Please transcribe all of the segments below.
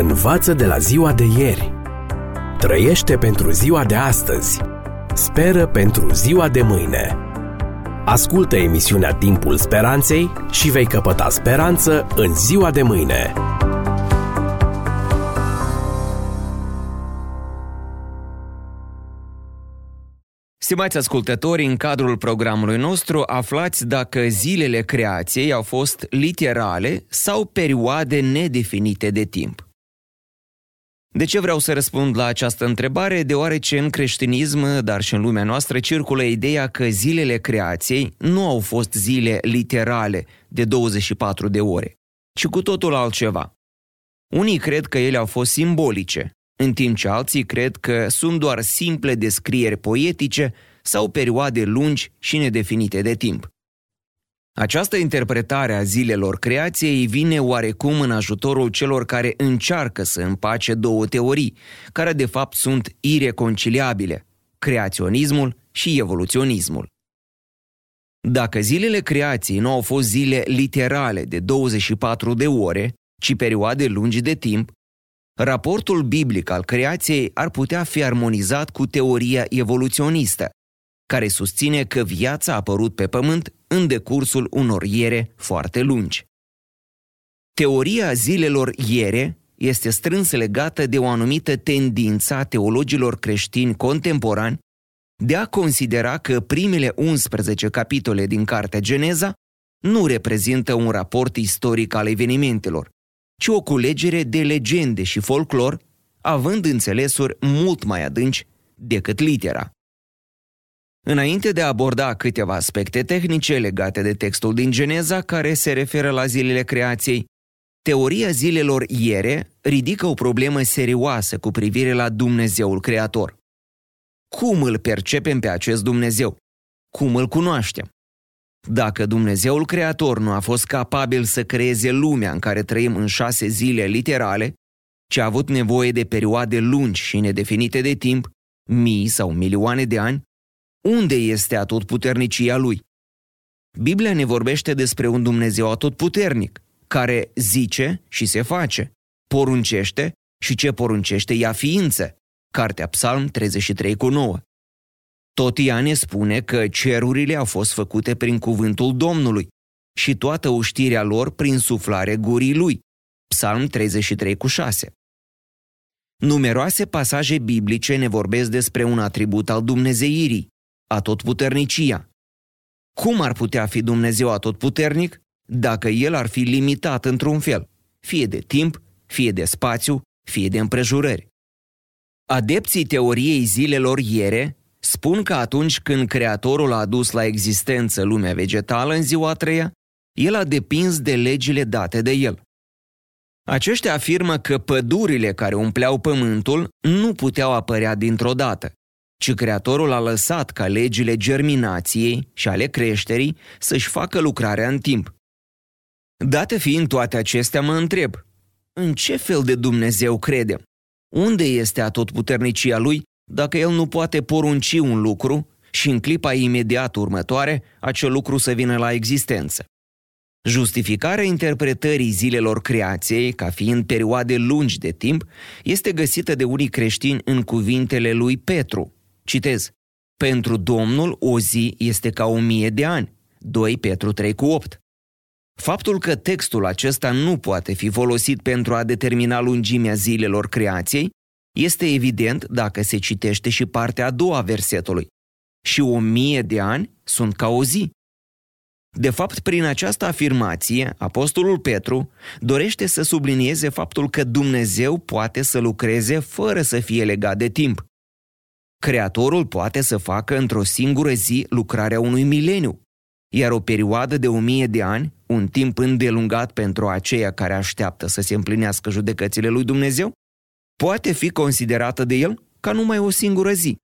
Învață de la ziua de ieri. Trăiește pentru ziua de astăzi. Speră pentru ziua de mâine. Ascultă emisiunea Timpul Speranței și vei căpăta speranță în ziua de mâine. Stimați ascultători, în cadrul programului nostru aflați dacă zilele creației au fost literale sau perioade nedefinite de timp. De ce vreau să răspund la această întrebare? Deoarece în creștinism, dar și în lumea noastră, circulă ideea că zilele creației nu au fost zile literale de 24 de ore, ci cu totul altceva. Unii cred că ele au fost simbolice, în timp ce alții cred că sunt doar simple descrieri poetice sau perioade lungi și nedefinite de timp. Această interpretare a zilelor creației vine oarecum în ajutorul celor care încearcă să împace două teorii, care de fapt sunt ireconciliabile, creaționismul și evoluționismul. Dacă zilele creației nu au fost zile literale de 24 de ore, ci perioade lungi de timp, raportul biblic al creației ar putea fi armonizat cu teoria evoluționistă, care susține că viața a apărut pe pământ în decursul unor iere foarte lungi. Teoria zilelor iere este strâns legată de o anumită tendință a teologilor creștini contemporani de a considera că primele 11 capitole din Cartea Geneza nu reprezintă un raport istoric al evenimentelor, ci o culegere de legende și folclor, având înțelesuri mult mai adânci decât litera. Înainte de a aborda câteva aspecte tehnice legate de textul din Geneza care se referă la zilele creației, teoria zilelor iere ridică o problemă serioasă cu privire la Dumnezeul Creator. Cum îl percepem pe acest Dumnezeu? Cum îl cunoaștem? Dacă Dumnezeul Creator nu a fost capabil să creeze lumea în care trăim în șase zile literale, ci a avut nevoie de perioade lungi și nedefinite de timp, mii sau milioane de ani, unde este atotputernicia lui? Biblia ne vorbește despre un Dumnezeu atotputernic, care zice și se face, poruncește și ce poruncește ia ființă. Cartea Psalm 33 cu 9. Tot ea ne spune că cerurile au fost făcute prin cuvântul Domnului și toată uștirea lor prin suflare gurii lui. Psalm 33 cu 6. Numeroase pasaje biblice ne vorbesc despre un atribut al Dumnezeirii, atotputernicia. Cum ar putea fi Dumnezeu atotputernic dacă El ar fi limitat într-un fel, fie de timp, fie de spațiu, fie de împrejurări? Adepții teoriei zilelor iere spun că atunci când Creatorul a adus la existență lumea vegetală în ziua a treia, el a depins de legile date de el. Aceștia afirmă că pădurile care umpleau pământul nu puteau apărea dintr-o dată, ci Creatorul a lăsat ca legile germinației și ale creșterii să-și facă lucrarea în timp. Date fiind toate acestea, mă întreb, în ce fel de Dumnezeu credem? Unde este atotputernicia Lui dacă El nu poate porunci un lucru și în clipa imediat următoare acel lucru să vină la existență? Justificarea interpretării zilelor creației ca fiind perioade lungi de timp este găsită de unii creștini în cuvintele lui Petru, Citez. Pentru Domnul o zi este ca o mie de ani. 2 Petru 3 cu 8. Faptul că textul acesta nu poate fi folosit pentru a determina lungimea zilelor creației este evident dacă se citește și partea a doua versetului. Și o mie de ani sunt ca o zi. De fapt, prin această afirmație, Apostolul Petru dorește să sublinieze faptul că Dumnezeu poate să lucreze fără să fie legat de timp. Creatorul poate să facă într-o singură zi lucrarea unui mileniu, iar o perioadă de o mie de ani, un timp îndelungat pentru aceia care așteaptă să se împlinească judecățile lui Dumnezeu, poate fi considerată de el ca numai o singură zi.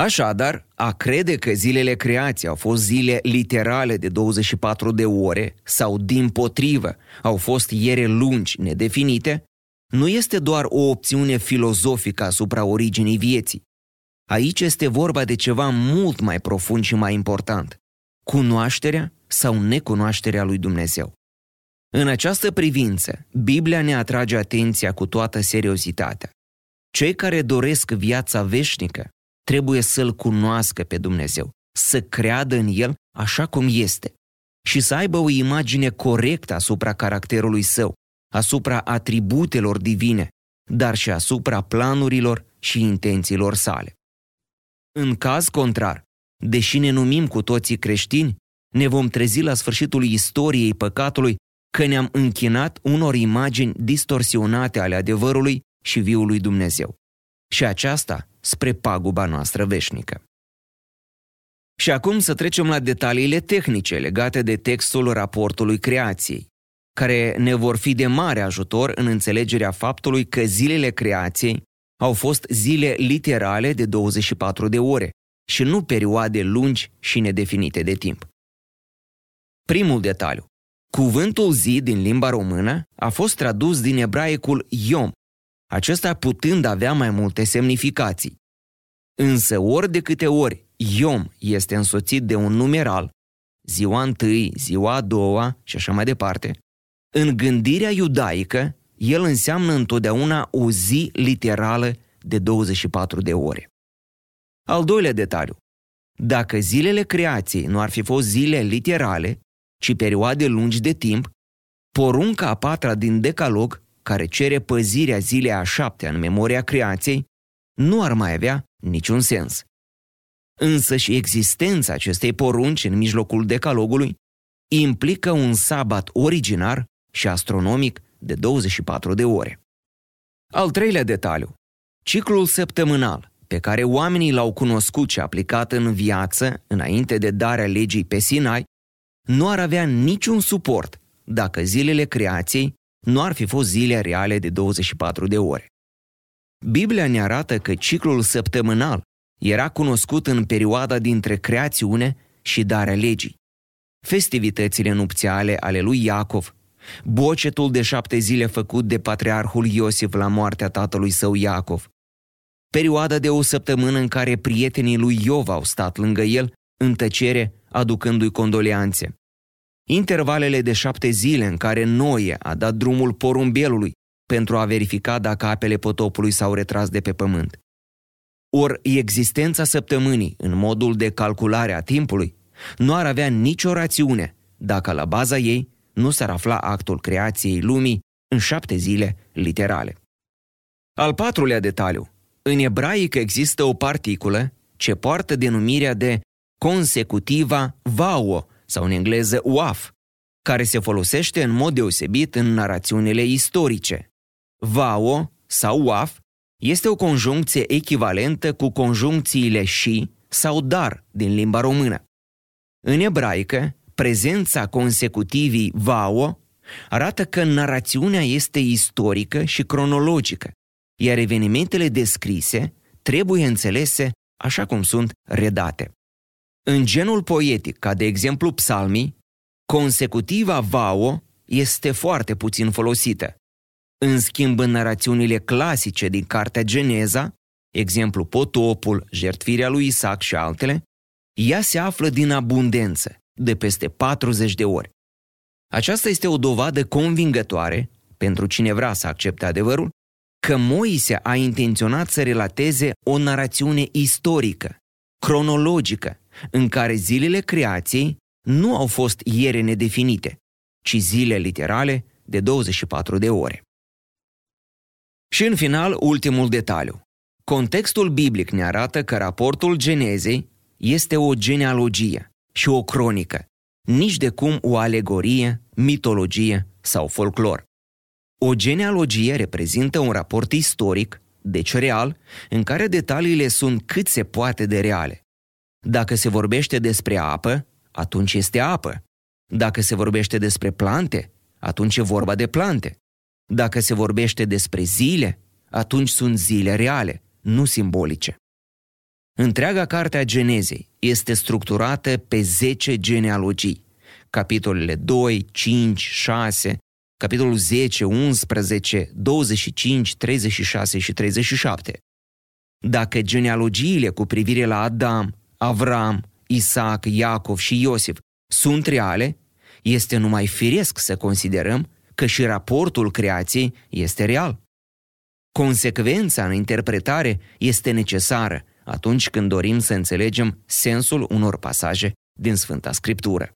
Așadar, a crede că zilele creației au fost zile literale de 24 de ore sau, din potrivă, au fost iere lungi, nedefinite, nu este doar o opțiune filozofică asupra originii vieții, Aici este vorba de ceva mult mai profund și mai important. Cunoașterea sau necunoașterea lui Dumnezeu. În această privință, Biblia ne atrage atenția cu toată seriozitatea. Cei care doresc viața veșnică trebuie să-L cunoască pe Dumnezeu, să creadă în El așa cum este și să aibă o imagine corectă asupra caracterului său, asupra atributelor divine, dar și asupra planurilor și intențiilor sale. În caz contrar, deși ne numim cu toții creștini, ne vom trezi la sfârșitul istoriei păcatului că ne-am închinat unor imagini distorsionate ale adevărului și viului Dumnezeu. Și aceasta spre paguba noastră veșnică. Și acum să trecem la detaliile tehnice legate de textul raportului creației, care ne vor fi de mare ajutor în înțelegerea faptului că zilele creației au fost zile literale de 24 de ore și nu perioade lungi și nedefinite de timp. Primul detaliu. Cuvântul zi din limba română a fost tradus din ebraicul yom, acesta putând avea mai multe semnificații. Însă ori de câte ori Iom este însoțit de un numeral, ziua întâi, ziua a doua și așa mai departe, în gândirea iudaică, el înseamnă întotdeauna o zi literală de 24 de ore. Al doilea detaliu. Dacă zilele creației nu ar fi fost zile literale, ci perioade lungi de timp, porunca a patra din Decalog, care cere păzirea zilei a șaptea în memoria creației, nu ar mai avea niciun sens. Însă și existența acestei porunci în mijlocul decalogului implică un sabat originar și astronomic de 24 de ore. Al treilea detaliu. Ciclul săptămânal, pe care oamenii l-au cunoscut și aplicat în viață înainte de darea legii pe Sinai, nu ar avea niciun suport dacă zilele creației nu ar fi fost zile reale de 24 de ore. Biblia ne arată că ciclul săptămânal era cunoscut în perioada dintre creațiune și darea legii. Festivitățile nupțiale ale lui Iacov, bocetul de șapte zile făcut de patriarhul Iosif la moartea tatălui său Iacov, perioada de o săptămână în care prietenii lui Iov au stat lângă el în tăcere, aducându-i condoleanțe. Intervalele de șapte zile în care Noie a dat drumul porumbelului pentru a verifica dacă apele potopului s-au retras de pe pământ. Ori existența săptămânii în modul de calculare a timpului nu ar avea nicio rațiune dacă la baza ei nu s-ar afla actul creației lumii în șapte zile literale. Al patrulea detaliu. În ebraică există o particulă ce poartă denumirea de consecutiva vao sau în engleză waf, care se folosește în mod deosebit în narațiunile istorice. Vao sau waf este o conjuncție echivalentă cu conjuncțiile și sau dar din limba română. În ebraică, prezența consecutivii vao arată că narațiunea este istorică și cronologică, iar evenimentele descrise trebuie înțelese așa cum sunt redate. În genul poetic, ca de exemplu psalmii, consecutiva vao este foarte puțin folosită. În schimb, în narațiunile clasice din cartea Geneza, exemplu potopul, jertfirea lui Isaac și altele, ea se află din abundență, de peste 40 de ori. Aceasta este o dovadă convingătoare, pentru cine vrea să accepte adevărul, că Moise a intenționat să relateze o narațiune istorică, cronologică, în care zilele creației nu au fost iere nedefinite, ci zile literale de 24 de ore. Și în final, ultimul detaliu. Contextul biblic ne arată că raportul Genezei este o genealogie și o cronică, nici de cum o alegorie, mitologie sau folclor. O genealogie reprezintă un raport istoric, deci real, în care detaliile sunt cât se poate de reale. Dacă se vorbește despre apă, atunci este apă. Dacă se vorbește despre plante, atunci e vorba de plante. Dacă se vorbește despre zile, atunci sunt zile reale, nu simbolice. Întreaga carte a Genezei este structurată pe 10 genealogii, capitolele 2, 5, 6, capitolul 10, 11, 25, 36 și 37. Dacă genealogiile cu privire la Adam, Avram, Isaac, Iacov și Iosif sunt reale, este numai firesc să considerăm că și raportul creației este real. Consecvența în interpretare este necesară atunci când dorim să înțelegem sensul unor pasaje din Sfânta Scriptură.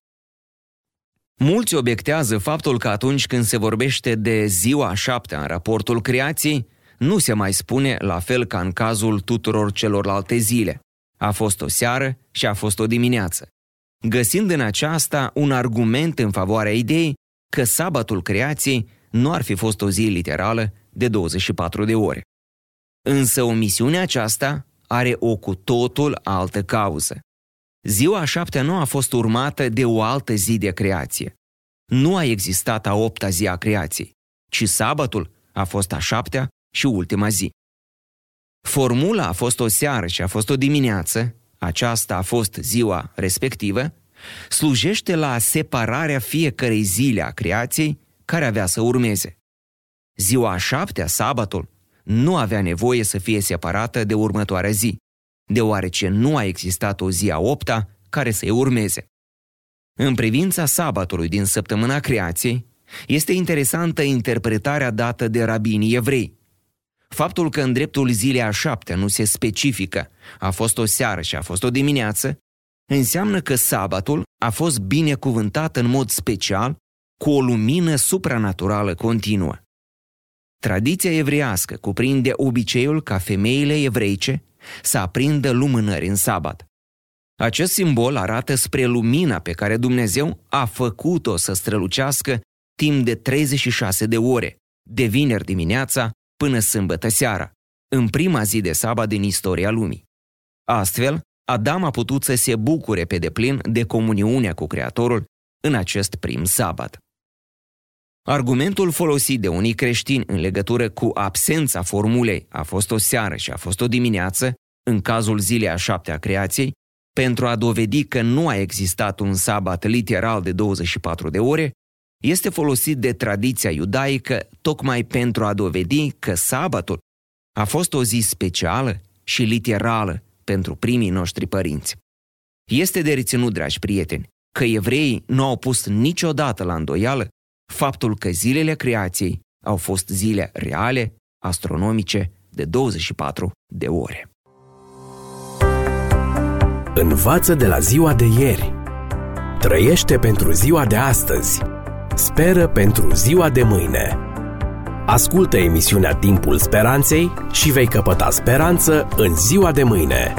Mulți obiectează faptul că atunci când se vorbește de ziua a șaptea în raportul creației, nu se mai spune la fel ca în cazul tuturor celorlalte zile. A fost o seară și a fost o dimineață. Găsind în aceasta un argument în favoarea ideii că sabatul creației nu ar fi fost o zi literală de 24 de ore. Însă omisiunea aceasta are o cu totul altă cauză. Ziua a șaptea nu a fost urmată de o altă zi de creație. Nu a existat a opta zi a creației, ci sabatul a fost a șaptea și ultima zi. Formula a fost o seară și a fost o dimineață, aceasta a fost ziua respectivă, slujește la separarea fiecărei zile a creației care avea să urmeze. Ziua a șaptea, sabatul, nu avea nevoie să fie separată de următoarea zi, deoarece nu a existat o zi a opta care să-i urmeze. În privința sabatului din săptămâna creației, este interesantă interpretarea dată de rabinii evrei. Faptul că în dreptul zilei a șaptea nu se specifică, a fost o seară și a fost o dimineață, înseamnă că sabatul a fost binecuvântat în mod special cu o lumină supranaturală continuă. Tradiția evreiască cuprinde obiceiul ca femeile evreice să aprindă lumânări în sabat. Acest simbol arată spre lumina pe care Dumnezeu a făcut-o să strălucească timp de 36 de ore, de vineri dimineața până sâmbătă seara, în prima zi de sabat din istoria lumii. Astfel, Adam a putut să se bucure pe deplin de comuniunea cu Creatorul în acest prim sabat. Argumentul folosit de unii creștini în legătură cu absența formulei a fost o seară și a fost o dimineață, în cazul zilei a șaptea creației, pentru a dovedi că nu a existat un sabat literal de 24 de ore, este folosit de tradiția iudaică tocmai pentru a dovedi că sabatul a fost o zi specială și literală pentru primii noștri părinți. Este de reținut, dragi prieteni, că evreii nu au pus niciodată la îndoială faptul că zilele creației au fost zile reale, astronomice, de 24 de ore. Învață de la ziua de ieri. Trăiește pentru ziua de astăzi. Speră pentru ziua de mâine. Ascultă emisiunea Timpul Speranței și vei căpăta speranță în ziua de mâine.